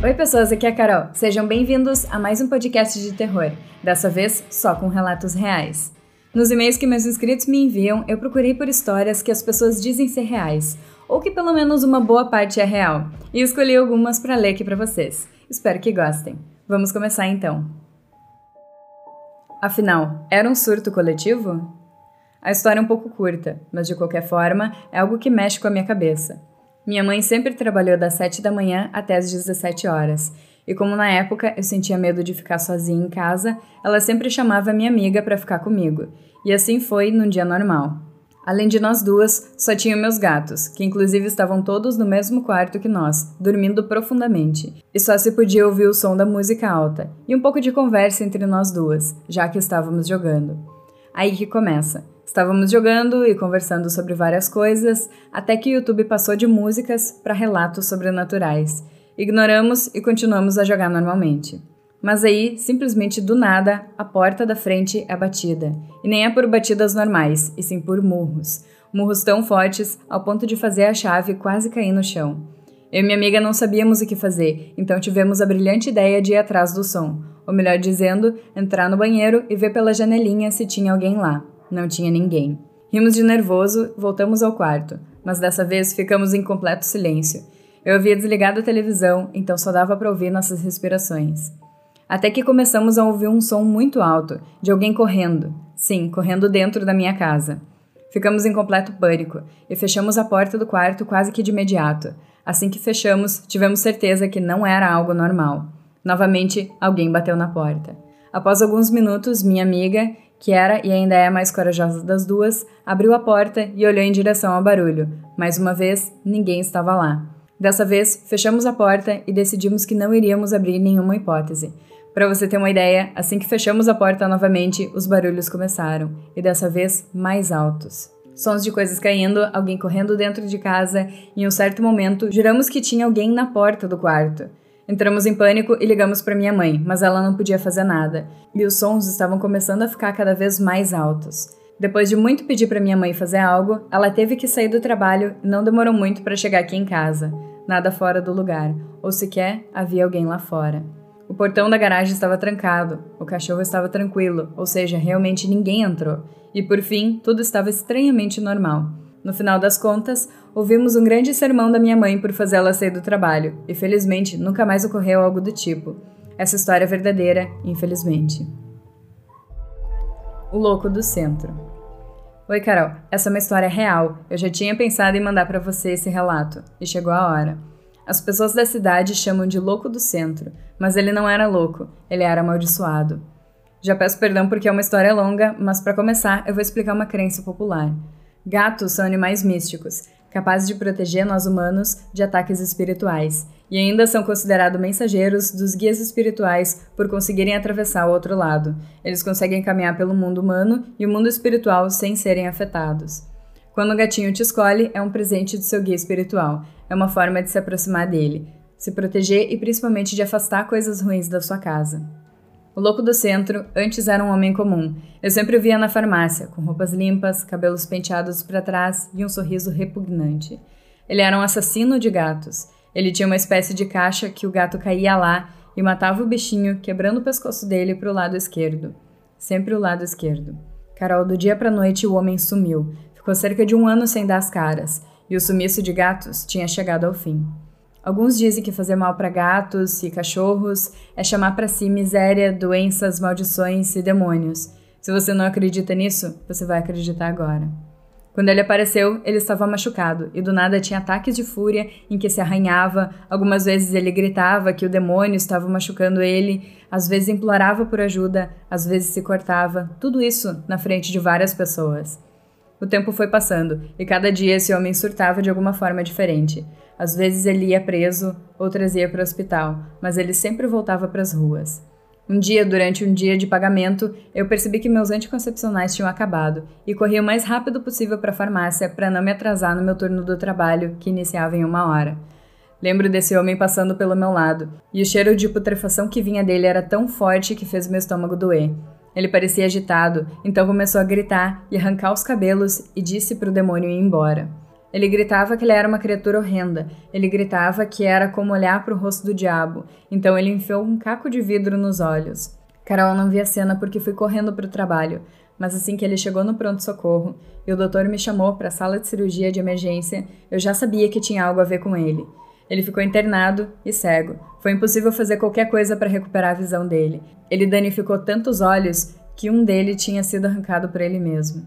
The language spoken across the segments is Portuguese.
Oi, pessoas, aqui é a Carol. Sejam bem-vindos a mais um podcast de terror, dessa vez só com relatos reais. Nos e-mails que meus inscritos me enviam, eu procurei por histórias que as pessoas dizem ser reais, ou que pelo menos uma boa parte é real, e escolhi algumas para ler aqui para vocês. Espero que gostem. Vamos começar então. Afinal, era um surto coletivo? A história é um pouco curta, mas de qualquer forma é algo que mexe com a minha cabeça. Minha mãe sempre trabalhou das 7 da manhã até as 17 horas, e como na época eu sentia medo de ficar sozinha em casa, ela sempre chamava minha amiga para ficar comigo, e assim foi num dia normal. Além de nós duas, só tinha meus gatos, que inclusive estavam todos no mesmo quarto que nós, dormindo profundamente, e só se podia ouvir o som da música alta e um pouco de conversa entre nós duas, já que estávamos jogando. Aí que começa. Estávamos jogando e conversando sobre várias coisas, até que o YouTube passou de músicas para relatos sobrenaturais. Ignoramos e continuamos a jogar normalmente. Mas aí, simplesmente do nada, a porta da frente é batida. E nem é por batidas normais, e sim por murros. Murros tão fortes ao ponto de fazer a chave quase cair no chão. Eu e minha amiga não sabíamos o que fazer, então tivemos a brilhante ideia de ir atrás do som. Ou melhor dizendo, entrar no banheiro e ver pela janelinha se tinha alguém lá. Não tinha ninguém. Rimos de nervoso, voltamos ao quarto, mas dessa vez ficamos em completo silêncio. Eu havia desligado a televisão, então só dava para ouvir nossas respirações. Até que começamos a ouvir um som muito alto, de alguém correndo. Sim, correndo dentro da minha casa. Ficamos em completo pânico e fechamos a porta do quarto quase que de imediato. Assim que fechamos, tivemos certeza que não era algo normal. Novamente, alguém bateu na porta. Após alguns minutos, minha amiga que era e ainda é a mais corajosa das duas, abriu a porta e olhou em direção ao barulho. Mais uma vez, ninguém estava lá. Dessa vez, fechamos a porta e decidimos que não iríamos abrir nenhuma hipótese. Para você ter uma ideia, assim que fechamos a porta novamente, os barulhos começaram, e dessa vez mais altos. Sons de coisas caindo, alguém correndo dentro de casa, e em um certo momento, juramos que tinha alguém na porta do quarto. Entramos em pânico e ligamos para minha mãe, mas ela não podia fazer nada, e os sons estavam começando a ficar cada vez mais altos. Depois de muito pedir para minha mãe fazer algo, ela teve que sair do trabalho e não demorou muito para chegar aqui em casa. Nada fora do lugar, ou sequer havia alguém lá fora. O portão da garagem estava trancado, o cachorro estava tranquilo, ou seja, realmente ninguém entrou. E por fim, tudo estava estranhamente normal. No final das contas, ouvimos um grande sermão da minha mãe por fazê-la sair do trabalho, e felizmente nunca mais ocorreu algo do tipo. Essa história é verdadeira, infelizmente. O Louco do Centro. Oi, Carol. Essa é uma história real. Eu já tinha pensado em mandar para você esse relato, e chegou a hora. As pessoas da cidade chamam de Louco do Centro, mas ele não era louco, ele era amaldiçoado. Já peço perdão porque é uma história longa, mas para começar, eu vou explicar uma crença popular. Gatos são animais místicos, capazes de proteger nós humanos de ataques espirituais, e ainda são considerados mensageiros dos guias espirituais por conseguirem atravessar o outro lado. Eles conseguem caminhar pelo mundo humano e o mundo espiritual sem serem afetados. Quando o gatinho te escolhe, é um presente do seu guia espiritual. É uma forma de se aproximar dele, se proteger e principalmente de afastar coisas ruins da sua casa. O louco do centro antes era um homem comum. Eu sempre o via na farmácia, com roupas limpas, cabelos penteados para trás e um sorriso repugnante. Ele era um assassino de gatos. Ele tinha uma espécie de caixa que o gato caía lá e matava o bichinho, quebrando o pescoço dele para o lado esquerdo. Sempre o lado esquerdo. Carol, do dia para noite o homem sumiu. Ficou cerca de um ano sem dar as caras, e o sumiço de gatos tinha chegado ao fim. Alguns dizem que fazer mal para gatos e cachorros é chamar para si miséria, doenças, maldições e demônios. Se você não acredita nisso, você vai acreditar agora. Quando ele apareceu, ele estava machucado e do nada tinha ataques de fúria em que se arranhava. Algumas vezes ele gritava que o demônio estava machucando ele, às vezes implorava por ajuda, às vezes se cortava. Tudo isso na frente de várias pessoas. O tempo foi passando e cada dia esse homem surtava de alguma forma diferente. Às vezes ele ia preso, outras ia para o hospital, mas ele sempre voltava para as ruas. Um dia, durante um dia de pagamento, eu percebi que meus anticoncepcionais tinham acabado e corri o mais rápido possível para a farmácia para não me atrasar no meu turno do trabalho, que iniciava em uma hora. Lembro desse homem passando pelo meu lado, e o cheiro de putrefação que vinha dele era tão forte que fez meu estômago doer. Ele parecia agitado, então começou a gritar e arrancar os cabelos e disse para o demônio ir embora. Ele gritava que ele era uma criatura horrenda. Ele gritava que era como olhar para o rosto do diabo. Então ele enfiou um caco de vidro nos olhos. Carol não via a cena porque fui correndo para o trabalho, mas assim que ele chegou no pronto-socorro e o doutor me chamou para a sala de cirurgia de emergência, eu já sabia que tinha algo a ver com ele. Ele ficou internado e cego. Foi impossível fazer qualquer coisa para recuperar a visão dele. Ele danificou tantos olhos que um dele tinha sido arrancado por ele mesmo.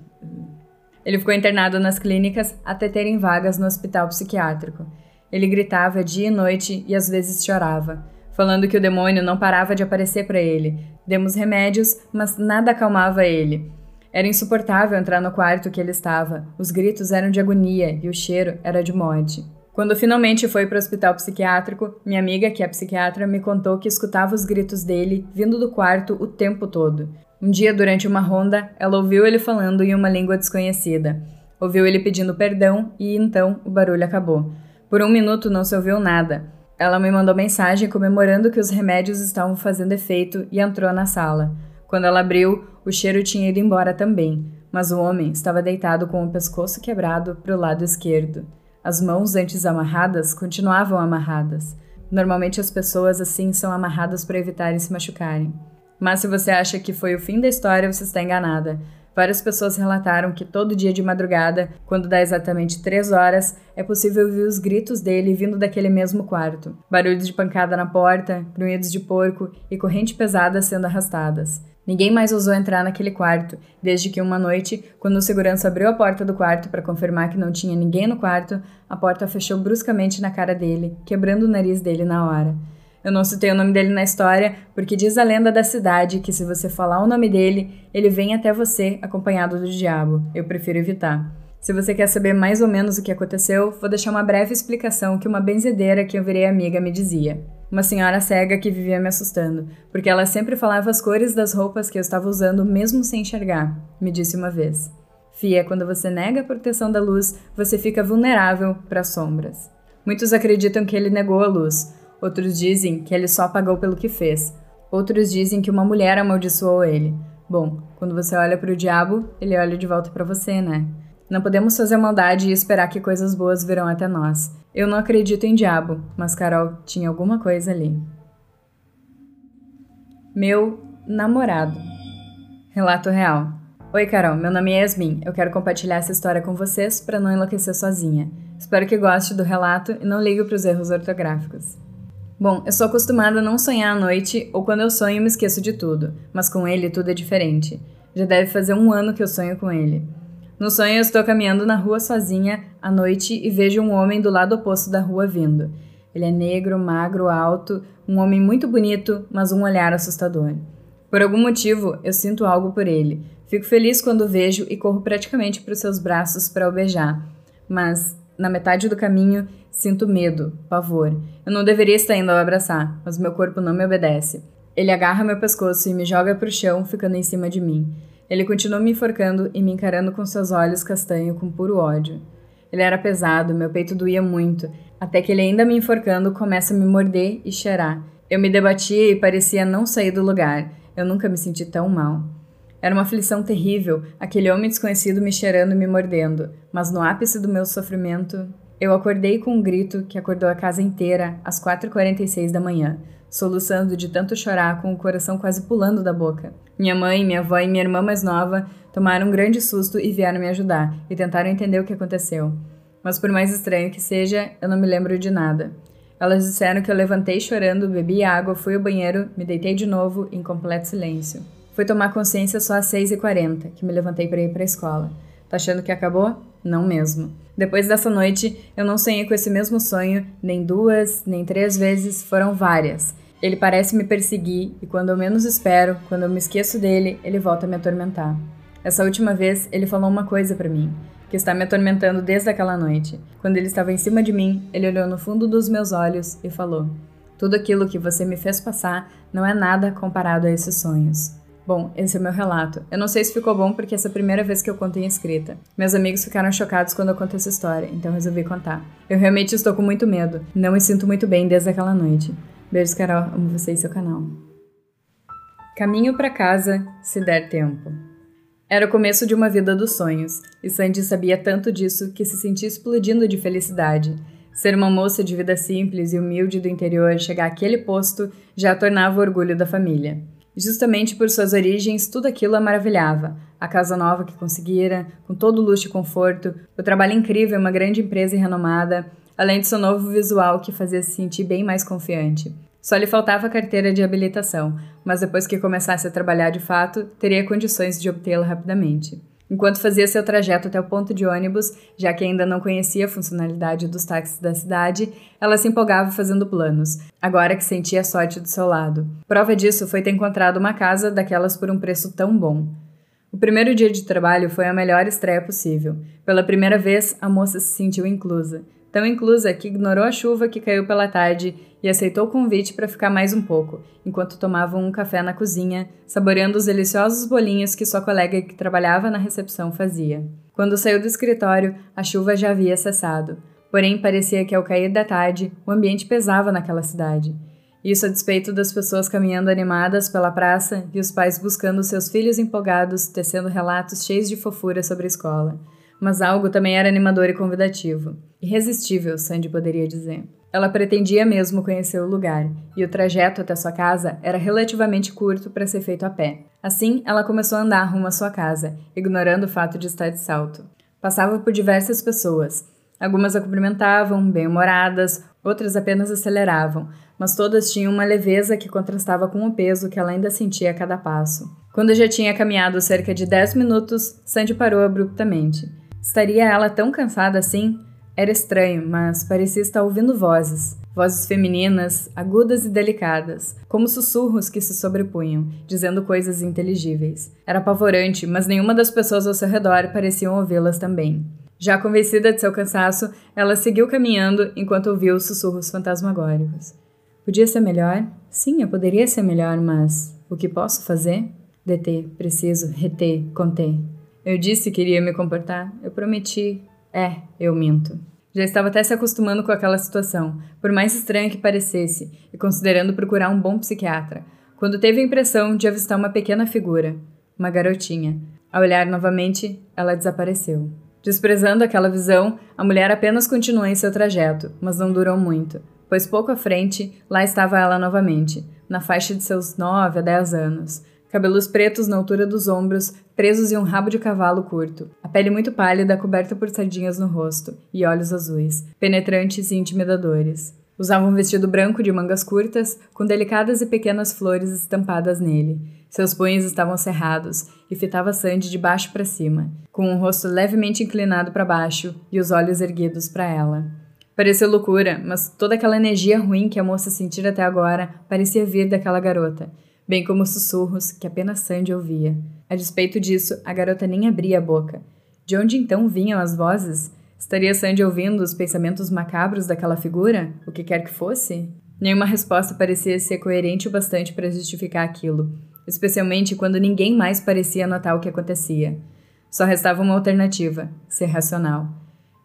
Ele ficou internado nas clínicas até terem vagas no hospital psiquiátrico. Ele gritava dia e noite e às vezes chorava, falando que o demônio não parava de aparecer para ele. Demos remédios, mas nada acalmava ele. Era insuportável entrar no quarto que ele estava. Os gritos eram de agonia e o cheiro era de morte. Quando finalmente foi para o hospital psiquiátrico, minha amiga, que é psiquiatra, me contou que escutava os gritos dele vindo do quarto o tempo todo. Um dia, durante uma ronda, ela ouviu ele falando em uma língua desconhecida. Ouviu ele pedindo perdão e então o barulho acabou. Por um minuto não se ouviu nada. Ela me mandou mensagem comemorando que os remédios estavam fazendo efeito e entrou na sala. Quando ela abriu, o cheiro tinha ido embora também, mas o homem estava deitado com o pescoço quebrado para o lado esquerdo. As mãos antes amarradas continuavam amarradas. Normalmente as pessoas assim são amarradas para evitarem se machucarem. Mas se você acha que foi o fim da história, você está enganada. Várias pessoas relataram que todo dia de madrugada, quando dá exatamente três horas, é possível ouvir os gritos dele vindo daquele mesmo quarto. Barulhos de pancada na porta, grunhidos de porco e corrente pesada sendo arrastadas. Ninguém mais ousou entrar naquele quarto, desde que uma noite, quando o segurança abriu a porta do quarto para confirmar que não tinha ninguém no quarto, a porta fechou bruscamente na cara dele, quebrando o nariz dele na hora. Eu não citei o nome dele na história, porque diz a lenda da cidade que se você falar o nome dele, ele vem até você acompanhado do diabo. Eu prefiro evitar. Se você quer saber mais ou menos o que aconteceu, vou deixar uma breve explicação que uma benzedeira que eu virei amiga me dizia. Uma senhora cega que vivia me assustando, porque ela sempre falava as cores das roupas que eu estava usando mesmo sem enxergar, me disse uma vez. Fia, quando você nega a proteção da luz, você fica vulnerável para as sombras. Muitos acreditam que ele negou a luz, Outros dizem que ele só pagou pelo que fez. Outros dizem que uma mulher amaldiçoou ele. Bom, quando você olha para o diabo, ele olha de volta para você, né? Não podemos fazer maldade e esperar que coisas boas virão até nós. Eu não acredito em diabo, mas Carol tinha alguma coisa ali. Meu namorado. Relato real. Oi, Carol, meu nome é Yasmin. Eu quero compartilhar essa história com vocês para não enlouquecer sozinha. Espero que goste do relato e não ligue para os erros ortográficos. Bom, eu sou acostumada a não sonhar à noite ou quando eu sonho me esqueço de tudo, mas com ele tudo é diferente. Já deve fazer um ano que eu sonho com ele. No sonho estou caminhando na rua sozinha à noite e vejo um homem do lado oposto da rua vindo. Ele é negro, magro, alto, um homem muito bonito, mas um olhar assustador. Por algum motivo, eu sinto algo por ele. Fico feliz quando o vejo e corro praticamente para os seus braços para o beijar. Mas na metade do caminho, sinto medo, pavor. Eu não deveria estar indo ao abraçar, mas meu corpo não me obedece. Ele agarra meu pescoço e me joga para o chão, ficando em cima de mim. Ele continua me enforcando e me encarando com seus olhos castanho com puro ódio. Ele era pesado, meu peito doía muito, até que ele, ainda me enforcando, começa a me morder e cheirar. Eu me debatia e parecia não sair do lugar. Eu nunca me senti tão mal. Era uma aflição terrível, aquele homem desconhecido me cheirando e me mordendo, mas no ápice do meu sofrimento, eu acordei com um grito que acordou a casa inteira às 4h46 da manhã, soluçando de tanto chorar com o coração quase pulando da boca. Minha mãe, minha avó e minha irmã mais nova tomaram um grande susto e vieram me ajudar e tentaram entender o que aconteceu. Mas por mais estranho que seja, eu não me lembro de nada. Elas disseram que eu levantei chorando, bebi água, fui ao banheiro, me deitei de novo em completo silêncio. Fui tomar consciência só às 6h40, que me levantei para ir para a escola. Tá achando que acabou? Não mesmo. Depois dessa noite, eu não sonhei com esse mesmo sonho, nem duas, nem três vezes, foram várias. Ele parece me perseguir e quando eu menos espero, quando eu me esqueço dele, ele volta a me atormentar. Essa última vez, ele falou uma coisa para mim, que está me atormentando desde aquela noite. Quando ele estava em cima de mim, ele olhou no fundo dos meus olhos e falou: Tudo aquilo que você me fez passar não é nada comparado a esses sonhos. Bom, esse é meu relato. Eu não sei se ficou bom porque essa é a primeira vez que eu conto em escrita. Meus amigos ficaram chocados quando eu conto essa história, então resolvi contar. Eu realmente estou com muito medo. Não me sinto muito bem desde aquela noite. Beijos, Carol. Amo você e seu canal. Caminho para casa, se der tempo. Era o começo de uma vida dos sonhos, e Sandy sabia tanto disso que se sentia explodindo de felicidade. Ser uma moça de vida simples e humilde do interior chegar àquele posto já a tornava o orgulho da família. Justamente por suas origens, tudo aquilo a maravilhava. A casa nova que conseguira, com todo o luxo e conforto, o trabalho incrível em uma grande empresa renomada, além de seu novo visual que fazia se sentir bem mais confiante. Só lhe faltava a carteira de habilitação, mas depois que começasse a trabalhar de fato, teria condições de obtê-la rapidamente. Enquanto fazia seu trajeto até o ponto de ônibus, já que ainda não conhecia a funcionalidade dos táxis da cidade, ela se empolgava fazendo planos, agora que sentia a sorte do seu lado. Prova disso foi ter encontrado uma casa daquelas por um preço tão bom. O primeiro dia de trabalho foi a melhor estreia possível. Pela primeira vez, a moça se sentiu inclusa tão inclusa que ignorou a chuva que caiu pela tarde e aceitou o convite para ficar mais um pouco, enquanto tomavam um café na cozinha, saboreando os deliciosos bolinhos que sua colega que trabalhava na recepção fazia. Quando saiu do escritório, a chuva já havia cessado, porém parecia que ao cair da tarde, o ambiente pesava naquela cidade. Isso a despeito das pessoas caminhando animadas pela praça e os pais buscando seus filhos empolgados, tecendo relatos cheios de fofura sobre a escola. Mas algo também era animador e convidativo. Irresistível, Sandy poderia dizer. Ela pretendia mesmo conhecer o lugar, e o trajeto até sua casa era relativamente curto para ser feito a pé. Assim, ela começou a andar rumo à sua casa, ignorando o fato de estar de salto. Passava por diversas pessoas. Algumas a cumprimentavam, bem-humoradas, outras apenas aceleravam, mas todas tinham uma leveza que contrastava com o peso que ela ainda sentia a cada passo. Quando já tinha caminhado cerca de 10 minutos, Sandy parou abruptamente. Estaria ela tão cansada assim? Era estranho, mas parecia estar ouvindo vozes. Vozes femininas, agudas e delicadas, como sussurros que se sobrepunham, dizendo coisas inteligíveis. Era apavorante, mas nenhuma das pessoas ao seu redor pareciam ouvi-las também. Já convencida de seu cansaço, ela seguiu caminhando enquanto ouvia os sussurros fantasmagóricos. Podia ser melhor? Sim, eu poderia ser melhor, mas o que posso fazer? Deter, preciso, reter, conter. Eu disse que iria me comportar. Eu prometi. É, eu minto. Já estava até se acostumando com aquela situação, por mais estranha que parecesse, e considerando procurar um bom psiquiatra, quando teve a impressão de avistar uma pequena figura, uma garotinha. Ao olhar novamente, ela desapareceu. Desprezando aquela visão, a mulher apenas continuou em seu trajeto, mas não durou muito, pois pouco à frente, lá estava ela novamente, na faixa de seus nove a dez anos, cabelos pretos na altura dos ombros, presos em um rabo de cavalo curto, a pele muito pálida coberta por sardinhas no rosto, e olhos azuis, penetrantes e intimidadores. Usava um vestido branco de mangas curtas, com delicadas e pequenas flores estampadas nele. Seus punhos estavam cerrados e fitava Sandy de baixo para cima, com o rosto levemente inclinado para baixo e os olhos erguidos para ela. Pareceu loucura, mas toda aquela energia ruim que a moça sentira até agora parecia vir daquela garota, bem como sussurros que apenas Sandy ouvia. A despeito disso, a garota nem abria a boca. De onde então vinham as vozes? Estaria Sandy ouvindo os pensamentos macabros daquela figura? O que quer que fosse? Nenhuma resposta parecia ser coerente o bastante para justificar aquilo, especialmente quando ninguém mais parecia notar o que acontecia. Só restava uma alternativa: ser racional.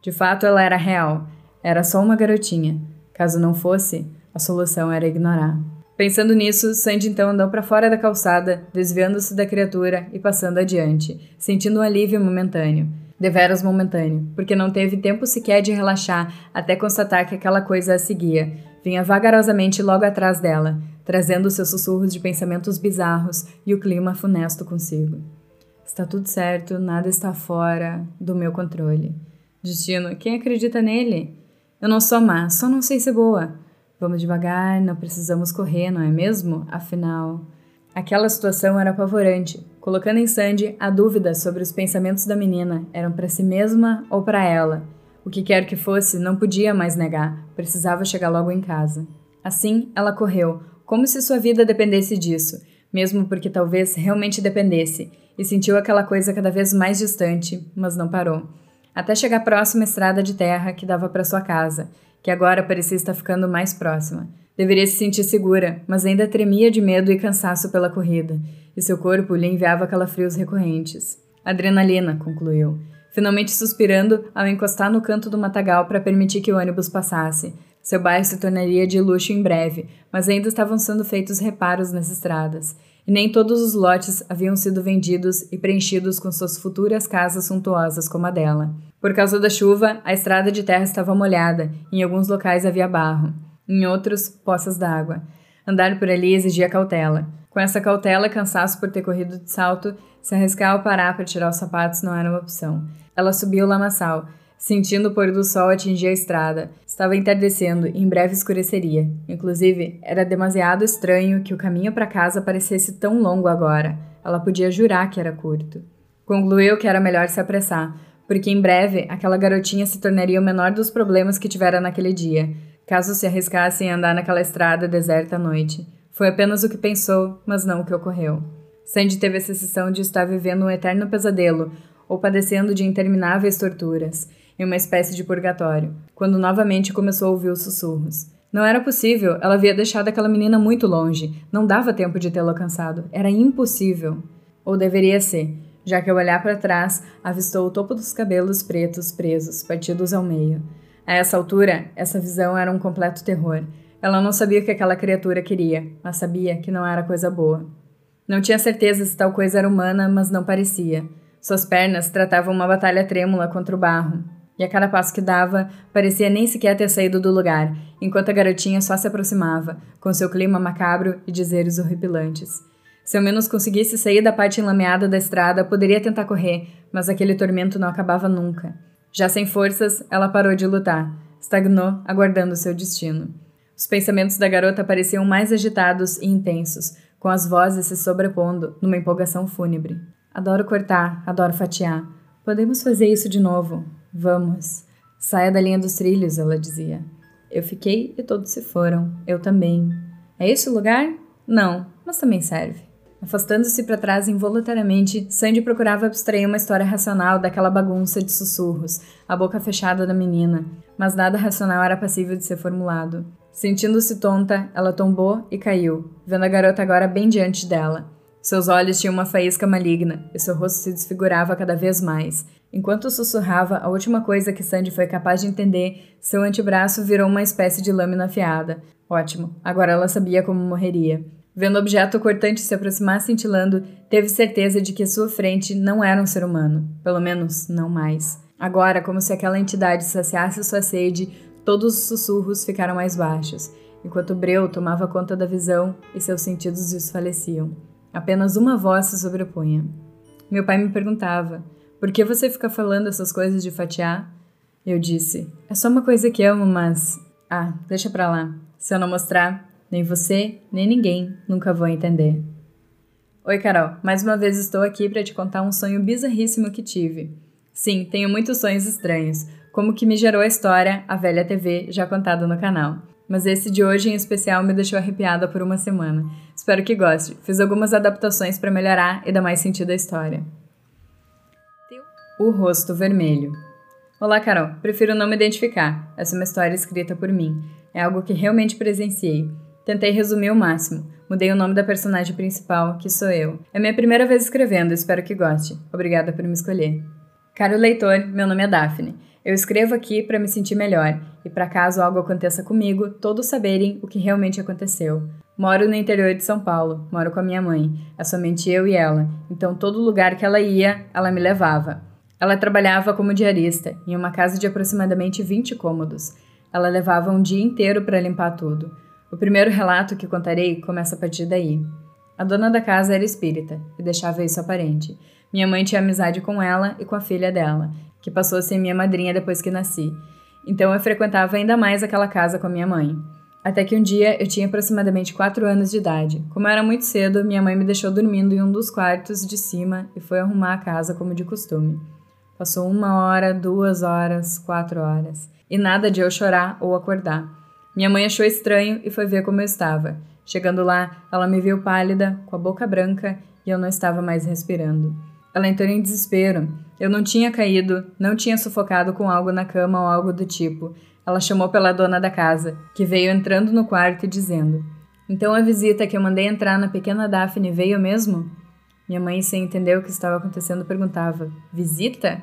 De fato, ela era real. Era só uma garotinha. Caso não fosse, a solução era ignorar. Pensando nisso, Sandy então andou para fora da calçada, desviando-se da criatura e passando adiante, sentindo um alívio momentâneo. Deveras momentâneo, porque não teve tempo sequer de relaxar até constatar que aquela coisa a seguia. Vinha vagarosamente logo atrás dela, trazendo seus sussurros de pensamentos bizarros e o clima funesto consigo. Está tudo certo, nada está fora do meu controle. Destino, quem acredita nele? Eu não sou má, só não sei ser boa. Vamos devagar, não precisamos correr, não é mesmo? Afinal. Aquela situação era apavorante, colocando em Sandy a dúvida sobre os pensamentos da menina eram para si mesma ou para ela. O que quer que fosse, não podia mais negar, precisava chegar logo em casa. Assim, ela correu, como se sua vida dependesse disso, mesmo porque talvez realmente dependesse, e sentiu aquela coisa cada vez mais distante, mas não parou. Até chegar próxima à estrada de terra que dava para sua casa, que agora parecia estar ficando mais próxima. Deveria se sentir segura, mas ainda tremia de medo e cansaço pela corrida, e seu corpo lhe enviava calafrios recorrentes. Adrenalina, concluiu, finalmente suspirando ao encostar no canto do matagal para permitir que o ônibus passasse. Seu bairro se tornaria de luxo em breve, mas ainda estavam sendo feitos reparos nas estradas. e nem todos os lotes haviam sido vendidos e preenchidos com suas futuras casas suntuosas como a dela. Por causa da chuva, a estrada de terra estava molhada, em alguns locais havia barro, em outros, poças d'água. Andar por ali exigia cautela. Com essa cautela, cansaço por ter corrido de salto, se arriscar ao parar para tirar os sapatos não era uma opção. Ela subiu o lamaçal, sentindo o pôr do sol atingir a estrada. Estava entardecendo e em breve escureceria. Inclusive, era demasiado estranho que o caminho para casa parecesse tão longo agora. Ela podia jurar que era curto. Concluiu que era melhor se apressar, porque em breve aquela garotinha se tornaria o menor dos problemas que tivera naquele dia, caso se arriscasse em andar naquela estrada deserta à noite. Foi apenas o que pensou, mas não o que ocorreu. Sandy teve a sensação de estar vivendo um eterno pesadelo ou padecendo de intermináveis torturas, em uma espécie de purgatório, quando novamente começou a ouvir os sussurros. Não era possível, ela havia deixado aquela menina muito longe, não dava tempo de tê-la alcançado, era impossível. Ou deveria ser, já que ao olhar para trás avistou o topo dos cabelos pretos presos, partidos ao meio. A essa altura, essa visão era um completo terror. Ela não sabia o que aquela criatura queria, mas sabia que não era coisa boa. Não tinha certeza se tal coisa era humana, mas não parecia. Suas pernas tratavam uma batalha trêmula contra o barro, e a cada passo que dava, parecia nem sequer ter saído do lugar, enquanto a garotinha só se aproximava, com seu clima macabro e dizeres horripilantes. Se ao menos conseguisse sair da parte enlameada da estrada, poderia tentar correr, mas aquele tormento não acabava nunca. Já sem forças, ela parou de lutar. Estagnou, aguardando seu destino. Os pensamentos da garota pareciam mais agitados e intensos, com as vozes se sobrepondo numa empolgação fúnebre. Adoro cortar, adoro fatiar. Podemos fazer isso de novo. Vamos. Saia da linha dos trilhos, ela dizia. Eu fiquei e todos se foram. Eu também. É esse o lugar? Não, mas também serve. Afastando-se para trás involuntariamente, Sandy procurava abstrair uma história racional daquela bagunça de sussurros, a boca fechada da menina, mas nada racional era passível de ser formulado. Sentindo-se tonta, ela tombou e caiu, vendo a garota agora bem diante dela. Seus olhos tinham uma faísca maligna e seu rosto se desfigurava cada vez mais. Enquanto sussurrava, a última coisa que Sandy foi capaz de entender, seu antebraço virou uma espécie de lâmina afiada. Ótimo, agora ela sabia como morreria. Vendo o objeto cortante se aproximar cintilando, teve certeza de que sua frente não era um ser humano. Pelo menos, não mais. Agora, como se aquela entidade saciasse sua sede, todos os sussurros ficaram mais baixos, enquanto Breu tomava conta da visão e seus sentidos desfaleciam. Apenas uma voz se sobrepunha. Meu pai me perguntava: Por que você fica falando essas coisas de fatiar? Eu disse: É só uma coisa que amo, mas. Ah, deixa pra lá. Se eu não mostrar, nem você, nem ninguém nunca vão entender. Oi, Carol. Mais uma vez estou aqui para te contar um sonho bizarríssimo que tive. Sim, tenho muitos sonhos estranhos, como que me gerou a história A Velha TV, já contada no canal. Mas esse de hoje em especial me deixou arrepiada por uma semana. Espero que goste. Fiz algumas adaptações para melhorar e dar mais sentido à história. O rosto vermelho. Olá, Carol. Prefiro não me identificar. Essa é uma história escrita por mim. É algo que realmente presenciei. Tentei resumir o máximo. Mudei o nome da personagem principal, que sou eu. É minha primeira vez escrevendo, espero que goste. Obrigada por me escolher. Caro leitor, meu nome é Daphne. Eu escrevo aqui para me sentir melhor e para caso algo aconteça comigo, todos saberem o que realmente aconteceu. Moro no interior de São Paulo, moro com a minha mãe. É somente eu e ela, então todo lugar que ela ia, ela me levava. Ela trabalhava como diarista, em uma casa de aproximadamente 20 cômodos. Ela levava um dia inteiro para limpar tudo. O primeiro relato que contarei começa a partir daí. A dona da casa era espírita e deixava isso aparente. Minha mãe tinha amizade com ela e com a filha dela, que passou a ser minha madrinha depois que nasci. Então eu frequentava ainda mais aquela casa com a minha mãe. Até que um dia eu tinha aproximadamente 4 anos de idade. Como era muito cedo, minha mãe me deixou dormindo em um dos quartos de cima e foi arrumar a casa como de costume. Passou uma hora, duas horas, quatro horas. E nada de eu chorar ou acordar. Minha mãe achou estranho e foi ver como eu estava. Chegando lá, ela me viu pálida, com a boca branca, e eu não estava mais respirando. Ela entrou em desespero. Eu não tinha caído, não tinha sufocado com algo na cama ou algo do tipo. Ela chamou pela dona da casa, que veio entrando no quarto e dizendo: Então a visita que eu mandei entrar na pequena Daphne veio mesmo? Minha mãe, sem entender o que estava acontecendo, perguntava: Visita?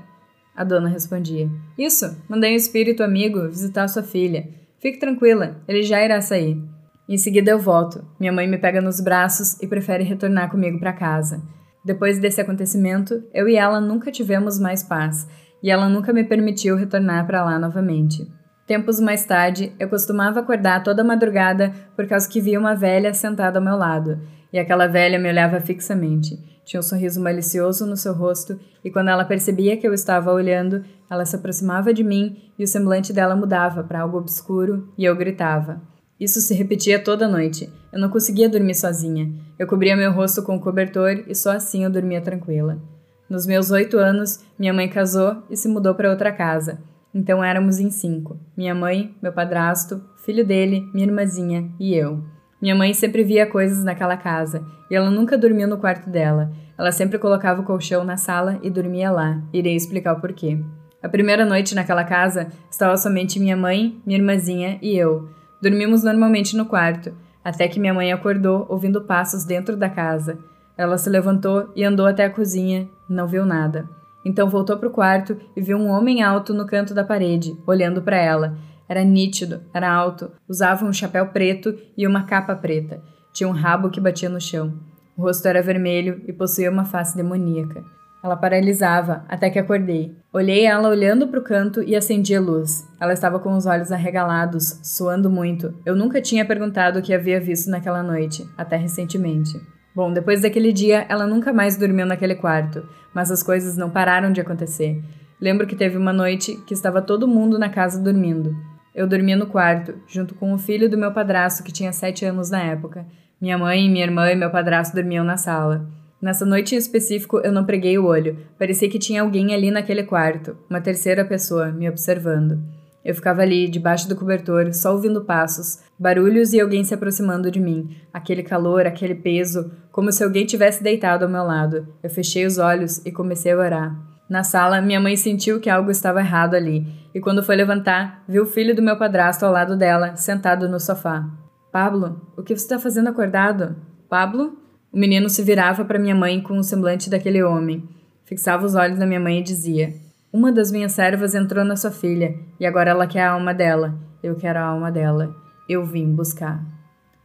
A dona respondia: Isso, mandei um espírito amigo visitar sua filha. Fique tranquila, ele já irá sair. Em seguida eu volto. Minha mãe me pega nos braços e prefere retornar comigo para casa. Depois desse acontecimento, eu e ela nunca tivemos mais paz, e ela nunca me permitiu retornar para lá novamente. Tempos mais tarde, eu costumava acordar toda madrugada por causa que via uma velha sentada ao meu lado, e aquela velha me olhava fixamente. Tinha um sorriso malicioso no seu rosto, e quando ela percebia que eu estava olhando, ela se aproximava de mim e o semblante dela mudava para algo obscuro, e eu gritava. Isso se repetia toda noite. Eu não conseguia dormir sozinha. Eu cobria meu rosto com o cobertor e só assim eu dormia tranquila. Nos meus oito anos, minha mãe casou e se mudou para outra casa. Então éramos em cinco: minha mãe, meu padrasto, filho dele, minha irmãzinha e eu. Minha mãe sempre via coisas naquela casa e ela nunca dormia no quarto dela. Ela sempre colocava o colchão na sala e dormia lá. Irei explicar o porquê. A primeira noite naquela casa estava somente minha mãe, minha irmãzinha e eu. Dormimos normalmente no quarto, até que minha mãe acordou ouvindo passos dentro da casa. Ela se levantou e andou até a cozinha, não viu nada. Então voltou para o quarto e viu um homem alto no canto da parede, olhando para ela. Era nítido, era alto, usava um chapéu preto e uma capa preta. Tinha um rabo que batia no chão. O rosto era vermelho e possuía uma face demoníaca. Ela paralisava até que acordei. Olhei ela olhando para o canto e acendi a luz. Ela estava com os olhos arregalados, suando muito. Eu nunca tinha perguntado o que havia visto naquela noite, até recentemente. Bom, depois daquele dia, ela nunca mais dormiu naquele quarto, mas as coisas não pararam de acontecer. Lembro que teve uma noite que estava todo mundo na casa dormindo. Eu dormia no quarto, junto com o filho do meu padrasto, que tinha sete anos na época. Minha mãe, minha irmã e meu padrasto dormiam na sala. Nessa noite em específico, eu não preguei o olho. Parecia que tinha alguém ali naquele quarto, uma terceira pessoa, me observando. Eu ficava ali, debaixo do cobertor, só ouvindo passos, barulhos e alguém se aproximando de mim. Aquele calor, aquele peso, como se alguém tivesse deitado ao meu lado. Eu fechei os olhos e comecei a orar. Na sala, minha mãe sentiu que algo estava errado ali, e quando foi levantar, viu o filho do meu padrasto ao lado dela, sentado no sofá. Pablo, o que você está fazendo acordado? Pablo? O menino se virava para minha mãe com o semblante daquele homem. Fixava os olhos na minha mãe e dizia: Uma das minhas servas entrou na sua filha e agora ela quer a alma dela. Eu quero a alma dela. Eu vim buscar.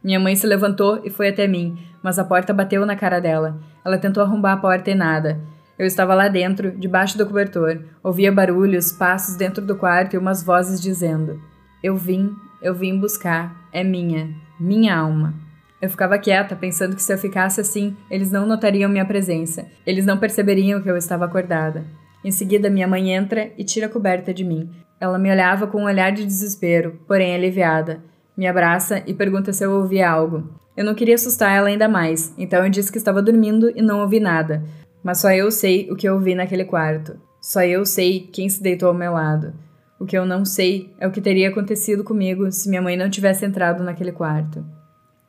Minha mãe se levantou e foi até mim, mas a porta bateu na cara dela. Ela tentou arrombar a porta e nada. Eu estava lá dentro, debaixo do cobertor. Ouvia barulhos, passos dentro do quarto e umas vozes dizendo: Eu vim, eu vim buscar. É minha, minha alma. Eu ficava quieta, pensando que se eu ficasse assim, eles não notariam minha presença. Eles não perceberiam que eu estava acordada. Em seguida, minha mãe entra e tira a coberta de mim. Ela me olhava com um olhar de desespero, porém aliviada. Me abraça e pergunta se eu ouvia algo. Eu não queria assustar ela ainda mais, então eu disse que estava dormindo e não ouvi nada. Mas só eu sei o que eu ouvi naquele quarto. Só eu sei quem se deitou ao meu lado. O que eu não sei é o que teria acontecido comigo se minha mãe não tivesse entrado naquele quarto.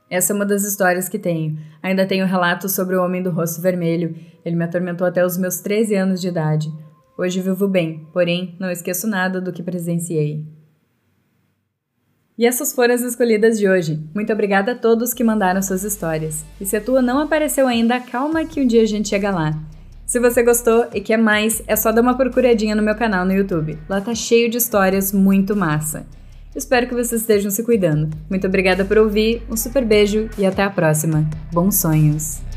Essa é uma das histórias que tenho. Ainda tenho relatos sobre o homem do rosto vermelho. Ele me atormentou até os meus 13 anos de idade. Hoje vivo bem, porém não esqueço nada do que presenciei. E essas foram as escolhidas de hoje. Muito obrigada a todos que mandaram suas histórias. E se a tua não apareceu ainda, calma que um dia a gente chega lá. Se você gostou e quer mais, é só dar uma procuradinha no meu canal no YouTube. Lá tá cheio de histórias muito massa. Espero que vocês estejam se cuidando. Muito obrigada por ouvir, um super beijo e até a próxima. Bons sonhos!